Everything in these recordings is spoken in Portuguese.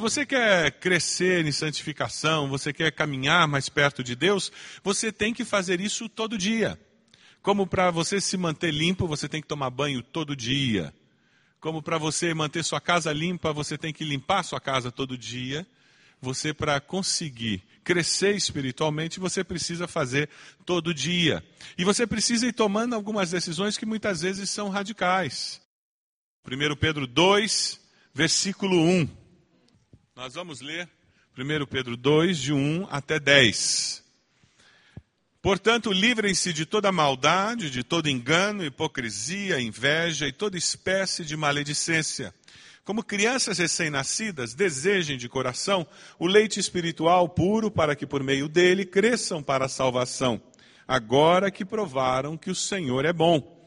Se você quer crescer em santificação, você quer caminhar mais perto de Deus, você tem que fazer isso todo dia. Como para você se manter limpo, você tem que tomar banho todo dia. Como para você manter sua casa limpa, você tem que limpar sua casa todo dia. Você, para conseguir crescer espiritualmente, você precisa fazer todo dia. E você precisa ir tomando algumas decisões que muitas vezes são radicais. 1 Pedro 2, versículo 1. Nós vamos ler 1 Pedro 2, de 1 até 10. Portanto, livrem-se de toda maldade, de todo engano, hipocrisia, inveja e toda espécie de maledicência. Como crianças recém-nascidas, desejem de coração o leite espiritual puro, para que por meio dele cresçam para a salvação, agora que provaram que o Senhor é bom.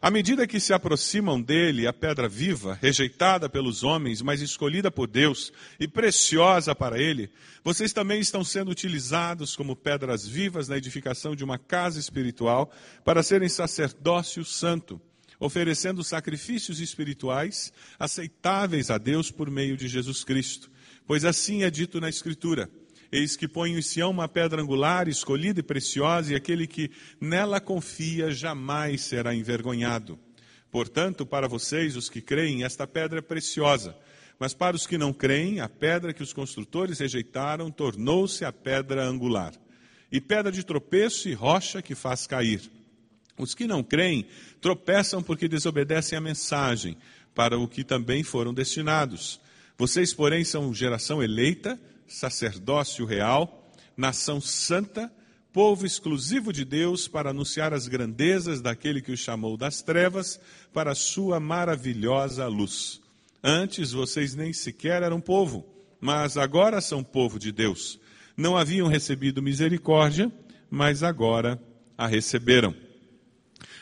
À medida que se aproximam dele, a pedra viva, rejeitada pelos homens, mas escolhida por Deus e preciosa para ele, vocês também estão sendo utilizados como pedras vivas na edificação de uma casa espiritual para serem sacerdócio santo, oferecendo sacrifícios espirituais aceitáveis a Deus por meio de Jesus Cristo. Pois assim é dito na Escritura. Eis que ponho em Sião uma pedra angular, escolhida e preciosa, e aquele que nela confia jamais será envergonhado. Portanto, para vocês, os que creem, esta pedra é preciosa. Mas para os que não creem, a pedra que os construtores rejeitaram tornou-se a pedra angular. E pedra de tropeço e rocha que faz cair. Os que não creem tropeçam porque desobedecem a mensagem, para o que também foram destinados. Vocês, porém, são geração eleita, sacerdócio real, nação santa, povo exclusivo de Deus para anunciar as grandezas daquele que o chamou das trevas para a sua maravilhosa luz. Antes vocês nem sequer eram povo, mas agora são povo de Deus. Não haviam recebido misericórdia, mas agora a receberam.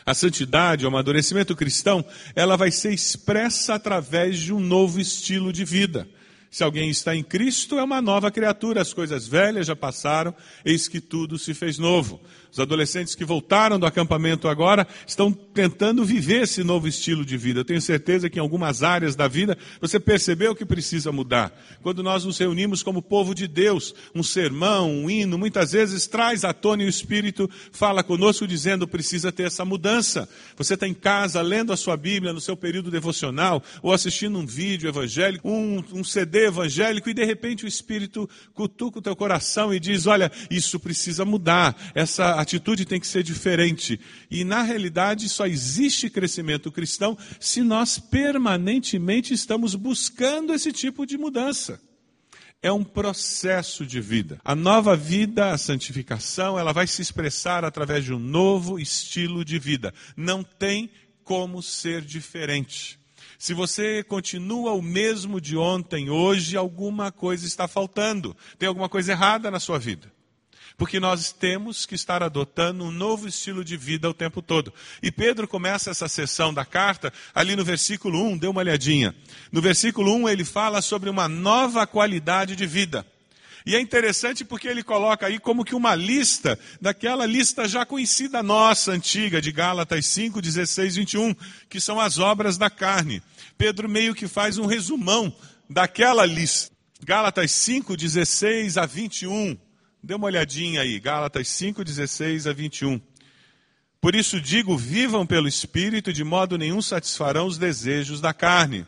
A santidade, o amadurecimento cristão, ela vai ser expressa através de um novo estilo de vida. Se alguém está em Cristo, é uma nova criatura, as coisas velhas já passaram, eis que tudo se fez novo. Os adolescentes que voltaram do acampamento agora estão tentando viver esse novo estilo de vida. Eu tenho certeza que em algumas áreas da vida você percebeu que precisa mudar. Quando nós nos reunimos como povo de Deus, um sermão, um hino, muitas vezes traz à tona e o Espírito fala conosco dizendo precisa ter essa mudança. Você está em casa lendo a sua Bíblia no seu período devocional ou assistindo um vídeo evangélico, um, um CD evangélico e de repente o Espírito cutuca o teu coração e diz: olha, isso precisa mudar. Essa atitude tem que ser diferente. E na realidade só existe crescimento cristão se nós permanentemente estamos buscando esse tipo de mudança. é um processo de vida. A nova vida, a santificação, ela vai se expressar através de um novo estilo de vida. Não tem como ser diferente. Se você continua o mesmo de ontem, hoje, alguma coisa está faltando. Tem alguma coisa errada na sua vida. Porque nós temos que estar adotando um novo estilo de vida o tempo todo. E Pedro começa essa sessão da carta ali no versículo 1, dê uma olhadinha. No versículo 1 ele fala sobre uma nova qualidade de vida. E é interessante porque ele coloca aí como que uma lista, daquela lista já conhecida nossa, antiga, de Gálatas 5, 16, 21, que são as obras da carne. Pedro meio que faz um resumão daquela lista. Gálatas 5, 16 a 21. Dê uma olhadinha aí, Gálatas 5, 16 a 21. Por isso digo: vivam pelo Espírito, de modo nenhum satisfarão os desejos da carne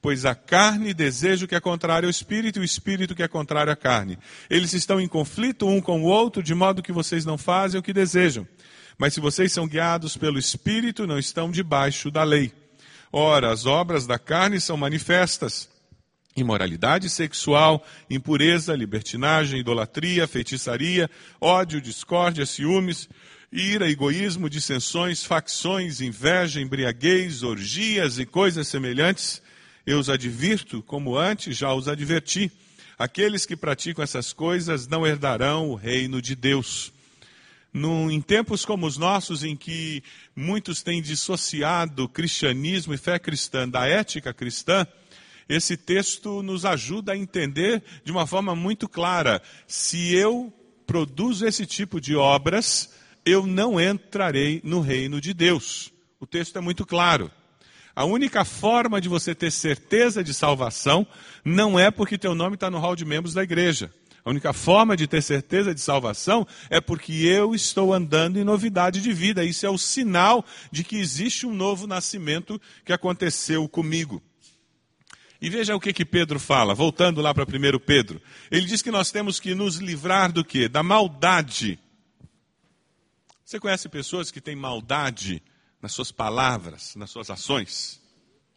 pois a carne deseja o que é contrário ao espírito e o espírito que é contrário à carne. Eles estão em conflito um com o outro, de modo que vocês não fazem o que desejam. Mas se vocês são guiados pelo espírito, não estão debaixo da lei. Ora, as obras da carne são manifestas: imoralidade sexual, impureza, libertinagem, idolatria, feitiçaria, ódio, discórdia, ciúmes, ira, egoísmo, dissensões, facções, inveja, embriaguez, orgias e coisas semelhantes eu os advirto, como antes já os adverti: aqueles que praticam essas coisas não herdarão o reino de Deus. Num, em tempos como os nossos, em que muitos têm dissociado cristianismo e fé cristã da ética cristã, esse texto nos ajuda a entender de uma forma muito clara: se eu produzo esse tipo de obras, eu não entrarei no reino de Deus. O texto é muito claro. A única forma de você ter certeza de salvação não é porque teu nome está no hall de membros da igreja. A única forma de ter certeza de salvação é porque eu estou andando em novidade de vida. Isso é o sinal de que existe um novo nascimento que aconteceu comigo. E veja o que, que Pedro fala, voltando lá para 1 Pedro. Ele diz que nós temos que nos livrar do quê? Da maldade. Você conhece pessoas que têm maldade nas suas palavras, nas suas ações,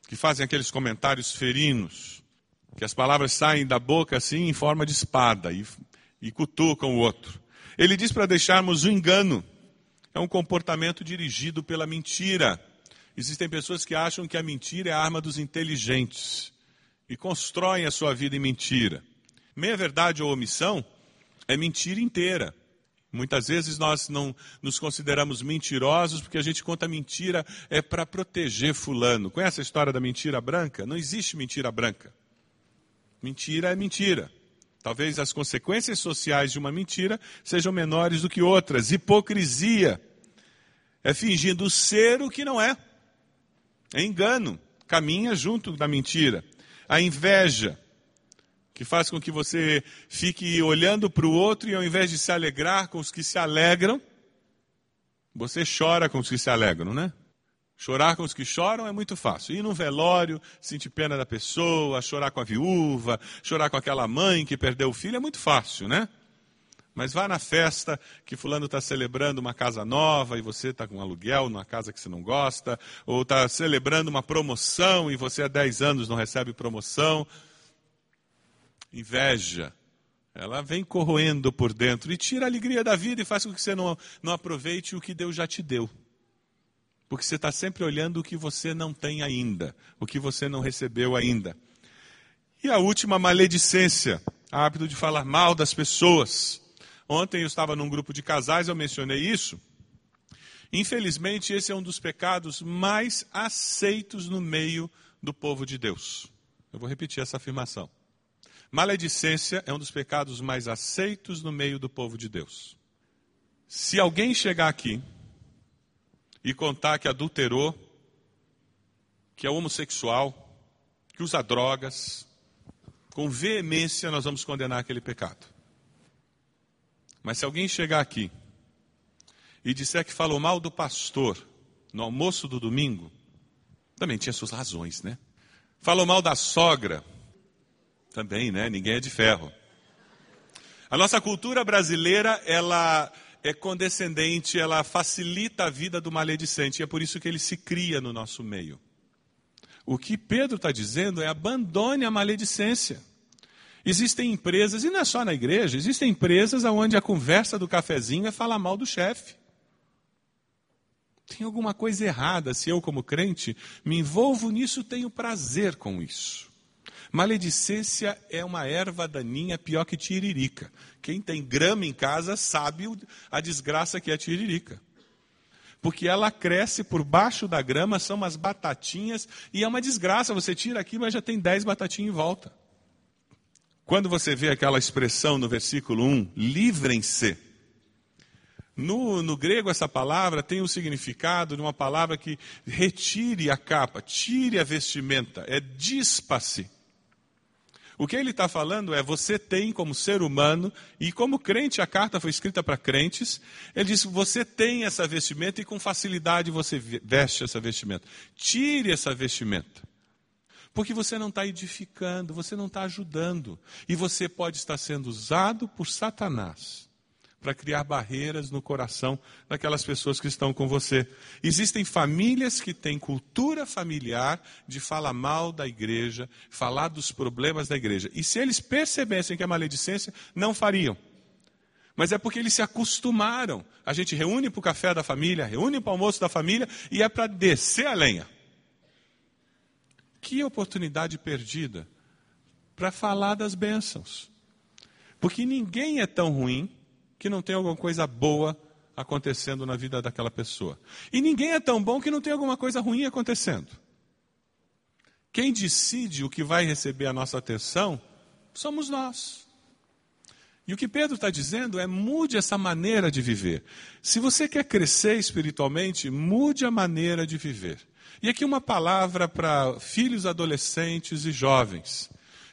que fazem aqueles comentários ferinos, que as palavras saem da boca assim em forma de espada e, e cutucam o outro. Ele diz para deixarmos o engano. É um comportamento dirigido pela mentira. Existem pessoas que acham que a mentira é a arma dos inteligentes e constroem a sua vida em mentira. Meia verdade ou omissão é mentira inteira. Muitas vezes nós não nos consideramos mentirosos porque a gente conta mentira é para proteger fulano. Conhece a história da mentira branca? Não existe mentira branca. Mentira é mentira. Talvez as consequências sociais de uma mentira sejam menores do que outras. Hipocrisia é fingindo ser o que não é. É engano. Caminha junto da mentira. A inveja que faz com que você fique olhando para o outro e ao invés de se alegrar com os que se alegram, você chora com os que se alegram, né? Chorar com os que choram é muito fácil. Ir num velório, sentir pena da pessoa, chorar com a viúva, chorar com aquela mãe que perdeu o filho é muito fácil, né? Mas vá na festa que fulano está celebrando uma casa nova e você está com um aluguel numa casa que você não gosta, ou está celebrando uma promoção e você há 10 anos não recebe promoção inveja, ela vem corroendo por dentro e tira a alegria da vida e faz com que você não, não aproveite o que Deus já te deu. Porque você está sempre olhando o que você não tem ainda, o que você não recebeu ainda. E a última, maledicência, hábito de falar mal das pessoas. Ontem eu estava num grupo de casais, eu mencionei isso. Infelizmente, esse é um dos pecados mais aceitos no meio do povo de Deus. Eu vou repetir essa afirmação. Maledicência é um dos pecados mais aceitos no meio do povo de Deus. Se alguém chegar aqui e contar que adulterou, que é homossexual, que usa drogas, com veemência nós vamos condenar aquele pecado. Mas se alguém chegar aqui e disser que falou mal do pastor no almoço do domingo, também tinha suas razões, né? Falou mal da sogra, também, né? Ninguém é de ferro. A nossa cultura brasileira, ela é condescendente, ela facilita a vida do maledicente, e é por isso que ele se cria no nosso meio. O que Pedro está dizendo é abandone a maledicência. Existem empresas, e não é só na igreja, existem empresas onde a conversa do cafezinho é falar mal do chefe. Tem alguma coisa errada se eu, como crente, me envolvo nisso, tenho prazer com isso. Maledicência é uma erva daninha pior que tiririca. Quem tem grama em casa sabe a desgraça que é a tiririca. Porque ela cresce por baixo da grama, são umas batatinhas, e é uma desgraça. Você tira aqui, mas já tem dez batatinhas em volta. Quando você vê aquela expressão no versículo 1, livrem-se no, no, grego, essa palavra tem o significado de uma palavra que retire a capa, tire a vestimenta, é dispa-se. O que ele está falando é: você tem como ser humano, e como crente, a carta foi escrita para crentes, ele diz: você tem essa vestimenta e com facilidade você veste essa vestimenta. Tire essa vestimenta. Porque você não está edificando, você não está ajudando, e você pode estar sendo usado por Satanás para criar barreiras no coração daquelas pessoas que estão com você. Existem famílias que têm cultura familiar de falar mal da igreja, falar dos problemas da igreja. E se eles percebessem que é maledicência, não fariam. Mas é porque eles se acostumaram. A gente reúne para o café da família, reúne para o almoço da família e é para descer a lenha. Que oportunidade perdida para falar das bênçãos. Porque ninguém é tão ruim que não tem alguma coisa boa acontecendo na vida daquela pessoa. E ninguém é tão bom que não tem alguma coisa ruim acontecendo. Quem decide o que vai receber a nossa atenção somos nós. E o que Pedro está dizendo é mude essa maneira de viver. Se você quer crescer espiritualmente, mude a maneira de viver. E aqui uma palavra para filhos, adolescentes e jovens.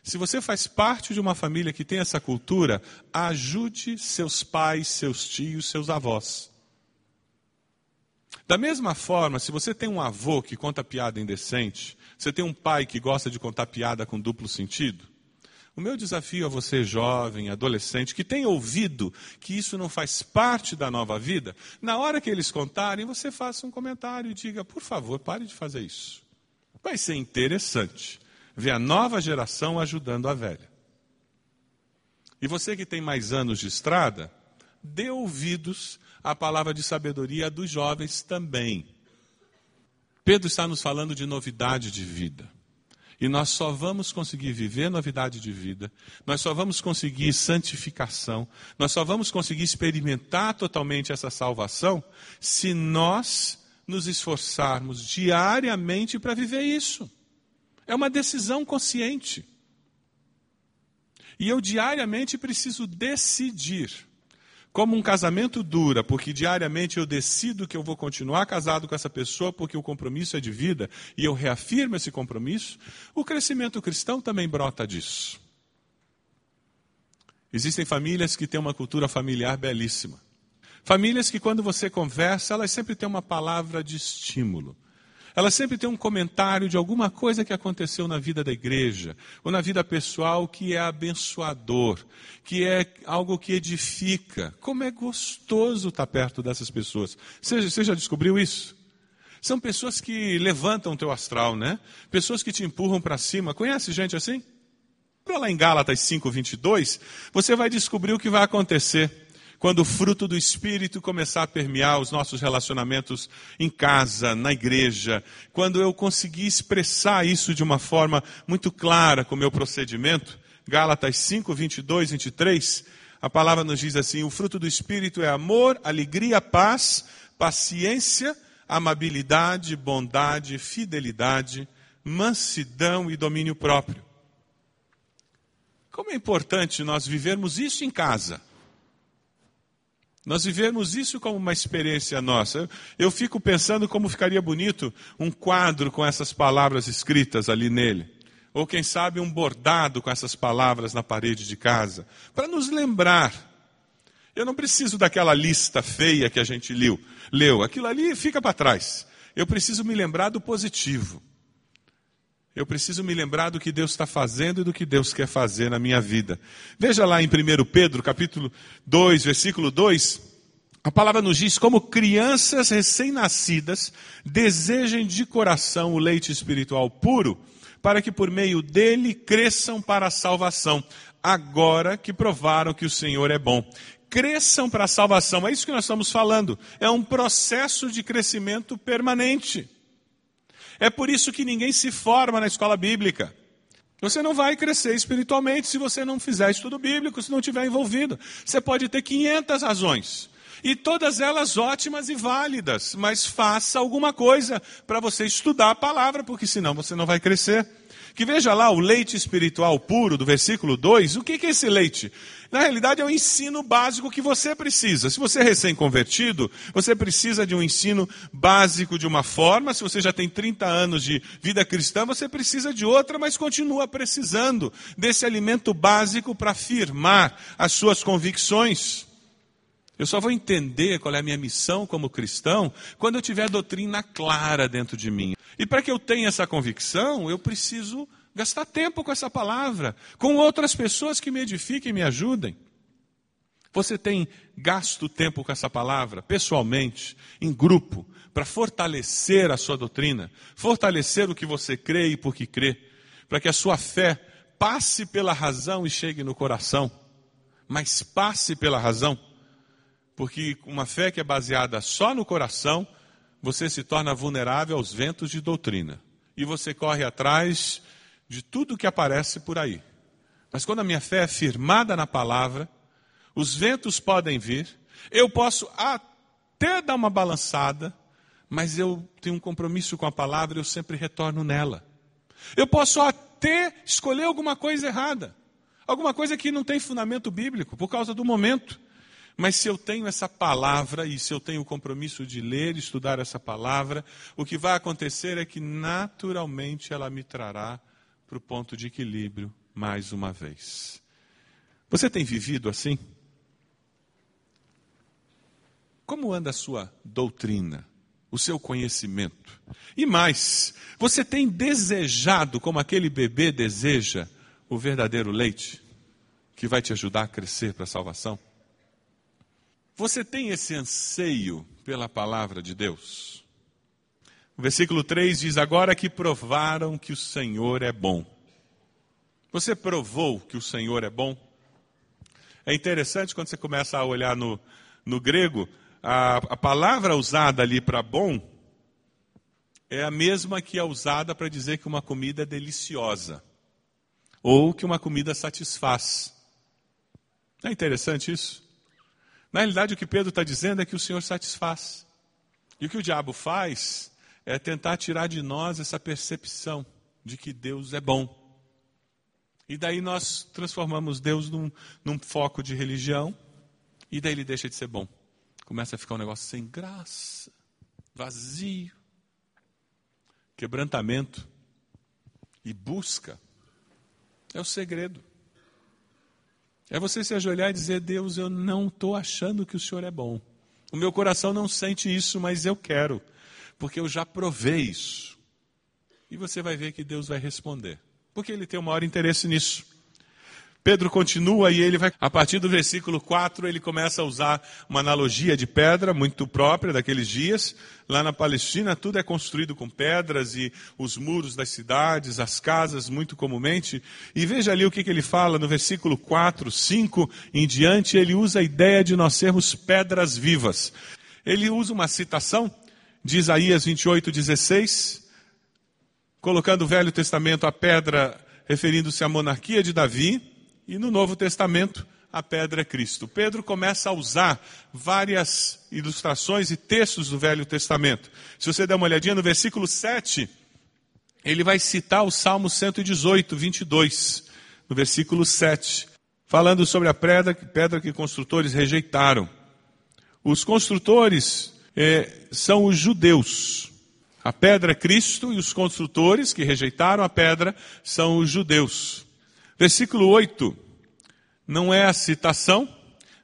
Se você faz parte de uma família que tem essa cultura, ajude seus pais, seus tios, seus avós. Da mesma forma, se você tem um avô que conta piada indecente, você tem um pai que gosta de contar piada com duplo sentido, o meu desafio a você, jovem, adolescente, que tem ouvido que isso não faz parte da nova vida, na hora que eles contarem, você faça um comentário e diga, por favor, pare de fazer isso. Vai ser interessante ver a nova geração ajudando a velha. E você que tem mais anos de estrada, dê ouvidos à palavra de sabedoria dos jovens também. Pedro está nos falando de novidade de vida. E nós só vamos conseguir viver novidade de vida, nós só vamos conseguir santificação, nós só vamos conseguir experimentar totalmente essa salvação se nós nos esforçarmos diariamente para viver isso. É uma decisão consciente. E eu diariamente preciso decidir. Como um casamento dura, porque diariamente eu decido que eu vou continuar casado com essa pessoa porque o compromisso é de vida e eu reafirmo esse compromisso, o crescimento cristão também brota disso. Existem famílias que têm uma cultura familiar belíssima. Famílias que, quando você conversa, elas sempre têm uma palavra de estímulo. Ela sempre tem um comentário de alguma coisa que aconteceu na vida da igreja, ou na vida pessoal que é abençoador, que é algo que edifica. Como é gostoso estar perto dessas pessoas. Você, você já descobriu isso? São pessoas que levantam o teu astral, né? Pessoas que te empurram para cima. Conhece gente assim? Para lá em Gálatas 5, 22, você vai descobrir o que vai acontecer quando o fruto do Espírito começar a permear os nossos relacionamentos em casa, na igreja, quando eu conseguir expressar isso de uma forma muito clara com o meu procedimento, Gálatas 5, 22, 23, a palavra nos diz assim: o fruto do Espírito é amor, alegria, paz, paciência, amabilidade, bondade, fidelidade, mansidão e domínio próprio. Como é importante nós vivermos isso em casa. Nós vivemos isso como uma experiência nossa. Eu fico pensando como ficaria bonito um quadro com essas palavras escritas ali nele. Ou quem sabe um bordado com essas palavras na parede de casa. Para nos lembrar. Eu não preciso daquela lista feia que a gente leu. leu. Aquilo ali fica para trás. Eu preciso me lembrar do positivo. Eu preciso me lembrar do que Deus está fazendo e do que Deus quer fazer na minha vida. Veja lá em 1 Pedro, capítulo 2, versículo 2. A palavra nos diz como crianças recém-nascidas desejem de coração o leite espiritual puro, para que por meio dele cresçam para a salvação, agora que provaram que o Senhor é bom. Cresçam para a salvação, é isso que nós estamos falando. É um processo de crescimento permanente. É por isso que ninguém se forma na escola bíblica. Você não vai crescer espiritualmente se você não fizer estudo bíblico, se não estiver envolvido. Você pode ter 500 razões. E todas elas ótimas e válidas, mas faça alguma coisa para você estudar a palavra, porque senão você não vai crescer. Que veja lá o leite espiritual puro do versículo 2. O que é esse leite? Na realidade, é o ensino básico que você precisa. Se você é recém-convertido, você precisa de um ensino básico de uma forma. Se você já tem 30 anos de vida cristã, você precisa de outra, mas continua precisando desse alimento básico para firmar as suas convicções. Eu só vou entender qual é a minha missão como cristão quando eu tiver doutrina clara dentro de mim. E para que eu tenha essa convicção, eu preciso gastar tempo com essa palavra, com outras pessoas que me edifiquem e me ajudem. Você tem gasto tempo com essa palavra, pessoalmente, em grupo, para fortalecer a sua doutrina, fortalecer o que você crê e por que crê, para que a sua fé passe pela razão e chegue no coração, mas passe pela razão, porque uma fé que é baseada só no coração você se torna vulnerável aos ventos de doutrina. E você corre atrás de tudo que aparece por aí. Mas quando a minha fé é firmada na palavra, os ventos podem vir, eu posso até dar uma balançada, mas eu tenho um compromisso com a palavra e eu sempre retorno nela. Eu posso até escolher alguma coisa errada, alguma coisa que não tem fundamento bíblico, por causa do momento. Mas se eu tenho essa palavra e se eu tenho o compromisso de ler e estudar essa palavra, o que vai acontecer é que naturalmente ela me trará para o ponto de equilíbrio mais uma vez. Você tem vivido assim? Como anda a sua doutrina, o seu conhecimento? E mais, você tem desejado, como aquele bebê deseja, o verdadeiro leite, que vai te ajudar a crescer para a salvação? Você tem esse anseio pela palavra de Deus? O versículo 3 diz: Agora que provaram que o Senhor é bom. Você provou que o Senhor é bom? É interessante quando você começa a olhar no, no grego, a, a palavra usada ali para bom é a mesma que é usada para dizer que uma comida é deliciosa ou que uma comida satisfaz. É interessante isso? Na realidade, o que Pedro está dizendo é que o Senhor satisfaz. E o que o diabo faz é tentar tirar de nós essa percepção de que Deus é bom. E daí nós transformamos Deus num, num foco de religião, e daí ele deixa de ser bom. Começa a ficar um negócio sem graça, vazio, quebrantamento e busca. É o segredo. É você se ajoelhar e dizer: Deus, eu não estou achando que o Senhor é bom. O meu coração não sente isso, mas eu quero, porque eu já provei isso. E você vai ver que Deus vai responder, porque Ele tem o maior interesse nisso. Pedro continua e ele vai, a partir do versículo 4, ele começa a usar uma analogia de pedra muito própria daqueles dias. Lá na Palestina, tudo é construído com pedras e os muros das cidades, as casas, muito comumente. E veja ali o que, que ele fala no versículo 4, 5 em diante, ele usa a ideia de nós sermos pedras vivas. Ele usa uma citação de Isaías 28, 16, colocando o Velho Testamento a pedra referindo-se à monarquia de Davi e no Novo Testamento, a pedra é Cristo. Pedro começa a usar várias ilustrações e textos do Velho Testamento. Se você der uma olhadinha no versículo 7, ele vai citar o Salmo 118, 22, no versículo 7, falando sobre a pedra, pedra que construtores rejeitaram. Os construtores eh, são os judeus. A pedra é Cristo e os construtores que rejeitaram a pedra são os judeus. Versículo 8 não é a citação,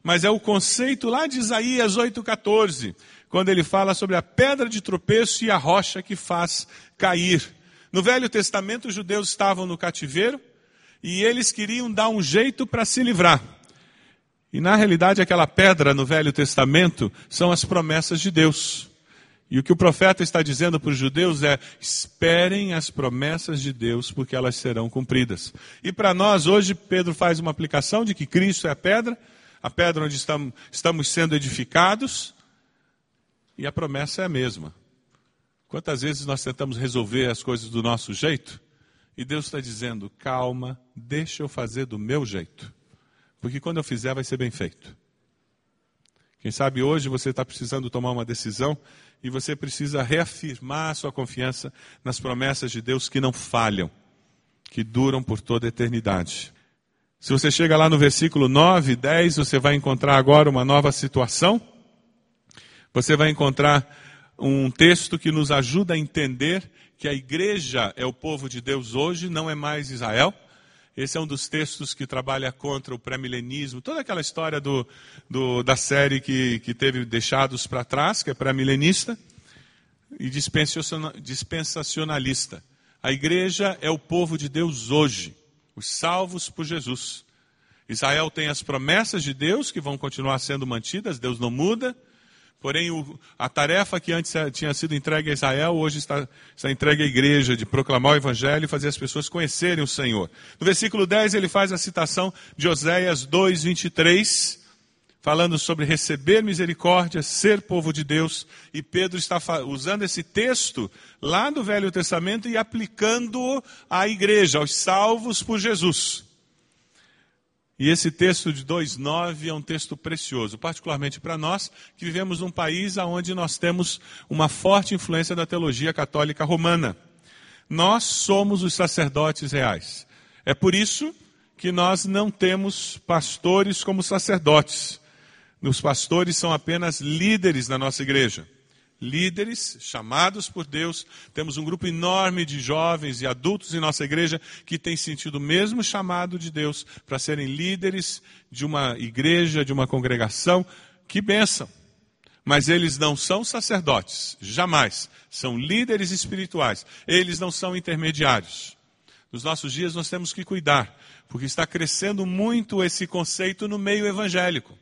mas é o conceito lá de Isaías 8,14, quando ele fala sobre a pedra de tropeço e a rocha que faz cair. No Velho Testamento, os judeus estavam no cativeiro e eles queriam dar um jeito para se livrar. E na realidade, aquela pedra no Velho Testamento são as promessas de Deus. E o que o profeta está dizendo para os judeus é: esperem as promessas de Deus, porque elas serão cumpridas. E para nós, hoje, Pedro faz uma aplicação de que Cristo é a pedra, a pedra onde estamos, estamos sendo edificados, e a promessa é a mesma. Quantas vezes nós tentamos resolver as coisas do nosso jeito? E Deus está dizendo: calma, deixa eu fazer do meu jeito, porque quando eu fizer vai ser bem feito. Quem sabe hoje você está precisando tomar uma decisão e você precisa reafirmar a sua confiança nas promessas de Deus que não falham, que duram por toda a eternidade. Se você chega lá no versículo 9, 10, você vai encontrar agora uma nova situação. Você vai encontrar um texto que nos ajuda a entender que a igreja é o povo de Deus hoje, não é mais Israel. Esse é um dos textos que trabalha contra o pré-milenismo, toda aquela história do, do, da série que, que teve Deixados para Trás, que é pré-milenista, e dispensacionalista. A igreja é o povo de Deus hoje, os salvos por Jesus. Israel tem as promessas de Deus que vão continuar sendo mantidas, Deus não muda. Porém, o, a tarefa que antes tinha sido entregue a Israel, hoje está, está entregue à igreja, de proclamar o evangelho e fazer as pessoas conhecerem o Senhor. No versículo 10, ele faz a citação de Oséias 2, 23, falando sobre receber misericórdia, ser povo de Deus. E Pedro está usando esse texto lá do Velho Testamento e aplicando-o à igreja, aos salvos por Jesus. E esse texto de 2,9 é um texto precioso, particularmente para nós que vivemos num país onde nós temos uma forte influência da teologia católica romana. Nós somos os sacerdotes reais. É por isso que nós não temos pastores como sacerdotes. Os pastores são apenas líderes da nossa igreja líderes chamados por Deus. Temos um grupo enorme de jovens e adultos em nossa igreja que tem sentido o mesmo chamado de Deus para serem líderes de uma igreja, de uma congregação. Que bênção! Mas eles não são sacerdotes, jamais. São líderes espirituais. Eles não são intermediários. Nos nossos dias nós temos que cuidar, porque está crescendo muito esse conceito no meio evangélico.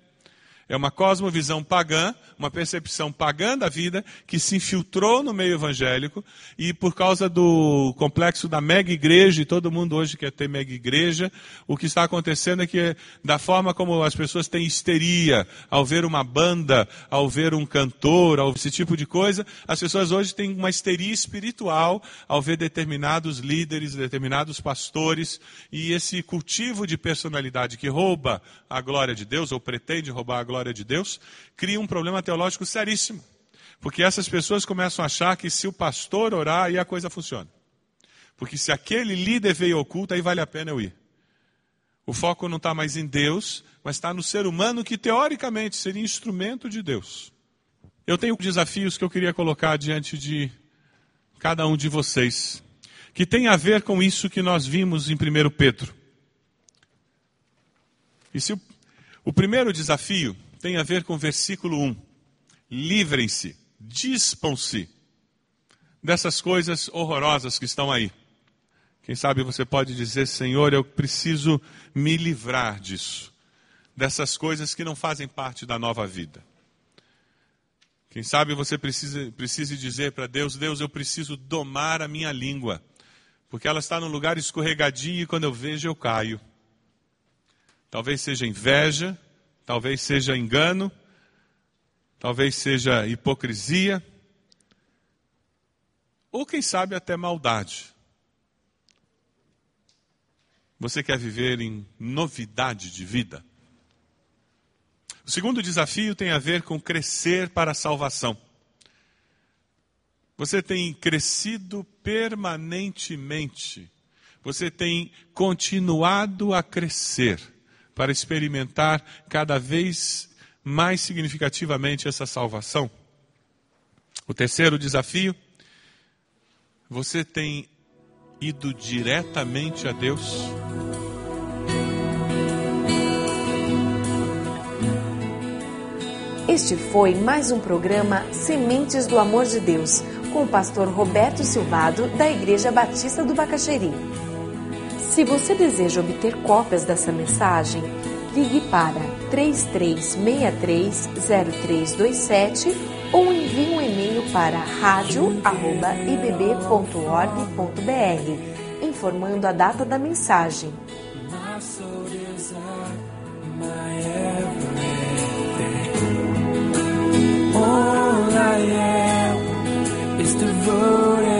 É uma cosmovisão pagã, uma percepção pagã da vida que se infiltrou no meio evangélico e por causa do complexo da mega igreja, e todo mundo hoje quer ter mega igreja, o que está acontecendo é que da forma como as pessoas têm histeria ao ver uma banda, ao ver um cantor, ao esse tipo de coisa, as pessoas hoje têm uma histeria espiritual ao ver determinados líderes, determinados pastores e esse cultivo de personalidade que rouba a glória de Deus ou pretende roubar a glória glória de Deus, cria um problema teológico seríssimo. Porque essas pessoas começam a achar que se o pastor orar, aí a coisa funciona. Porque se aquele líder veio oculto, aí vale a pena eu ir. O foco não está mais em Deus, mas está no ser humano que teoricamente seria instrumento de Deus. Eu tenho desafios que eu queria colocar diante de cada um de vocês, que tem a ver com isso que nós vimos em 1 Pedro. E se o, o primeiro desafio tem a ver com o versículo 1. Livrem-se, dispam-se dessas coisas horrorosas que estão aí. Quem sabe você pode dizer, Senhor, eu preciso me livrar disso, dessas coisas que não fazem parte da nova vida. Quem sabe você precisa, precise dizer para Deus, Deus, eu preciso domar a minha língua, porque ela está num lugar escorregadio e quando eu vejo eu caio. Talvez seja inveja, talvez seja engano, talvez seja hipocrisia, ou quem sabe até maldade. Você quer viver em novidade de vida? O segundo desafio tem a ver com crescer para a salvação. Você tem crescido permanentemente, você tem continuado a crescer para experimentar cada vez mais significativamente essa salvação. O terceiro desafio, você tem ido diretamente a Deus? Este foi mais um programa Sementes do Amor de Deus, com o pastor Roberto Silvado, da Igreja Batista do Bacaxeri. Se você deseja obter cópias dessa mensagem, ligue para 33630327 ou envie um e-mail para radio@ibb.org.br informando a data da mensagem. All I am is devoted.